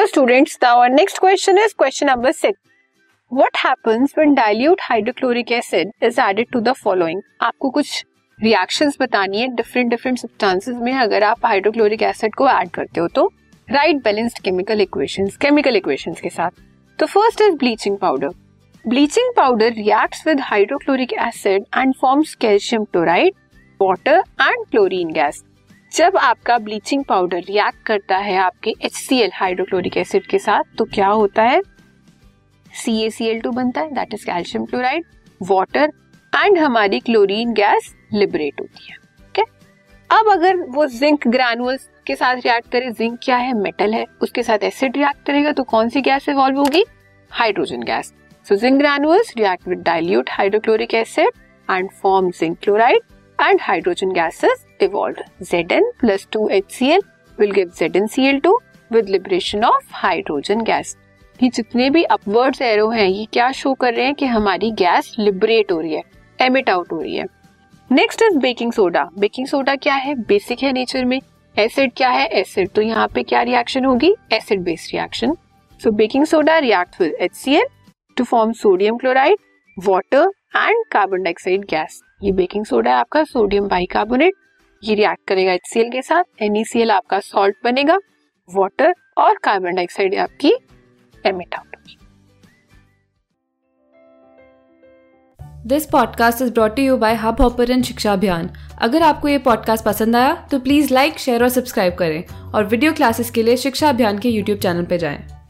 students, now our next question is question number six. What happens when dilute hydrochloric acid is added to the following? आपको कुछ reactions बतानी है different different substances में अगर आप hydrochloric acid को add करते हो तो। Right balanced chemical equations chemical equations के साथ। तो first is bleaching powder bleaching powder reacts with hydrochloric acid and forms calcium chloride water and chlorine gas जब आपका ब्लीचिंग पाउडर रिएक्ट करता है आपके H C L hydrochloric acid के साथ तो क्या होता है? सी ए सी एल टू बनता है that is calcium chloride water and हमारी क्लोरीन गैस लिबरेट होती है ओके अब अगर वो जिंक ग्रैनुअल्स के साथ रिएक्ट करे जिंक क्या है? मेटल है, उसके साथ एसिड रिएक्ट करेगा तो कौन सी गैस इवॉल्व होगी? Hydrogen gas so zinc granules react with dilute hydrochloric acid and form zinc chloride and hydrogen gases evolved. Zn plus 2HCl will give ZnCl2 with liberation of hydrogen gas. ये जितने भी upwards arrow हैं, ये क्या show कर रहे हैं कि हमारी गैस लिबरेट हो रही है एमिट आउट हो रही है। Next is baking soda baking soda क्या है? बेसिक है नेचर में। एसिड क्या है? एसिड तो यहाँ पे क्या रिएक्शन होगी? Acid based reaction so baking soda react with H C L to form sodium chloride water and carbon dioxide gas ये बेकिंग सोडा है आपका सोडियम बाइकार्बोनेट ये रिएक्ट करेगा एच के साथ एन आपका सॉल्ट बनेगा वाटर और कार्बन डाइऑक्साइड आपकी एमिट आउट होगी this podcast is brought you by Hubhopper Shiksha Abhiyan अगर आपको ये पॉडकास्ट पसंद आया तो प्लीज़ लाइक शेयर और सब्सक्राइब करें। और वीडियो क्लासेस के लिए शिक्षा अभियान के यूट्यूब चैनल पर जाएँ।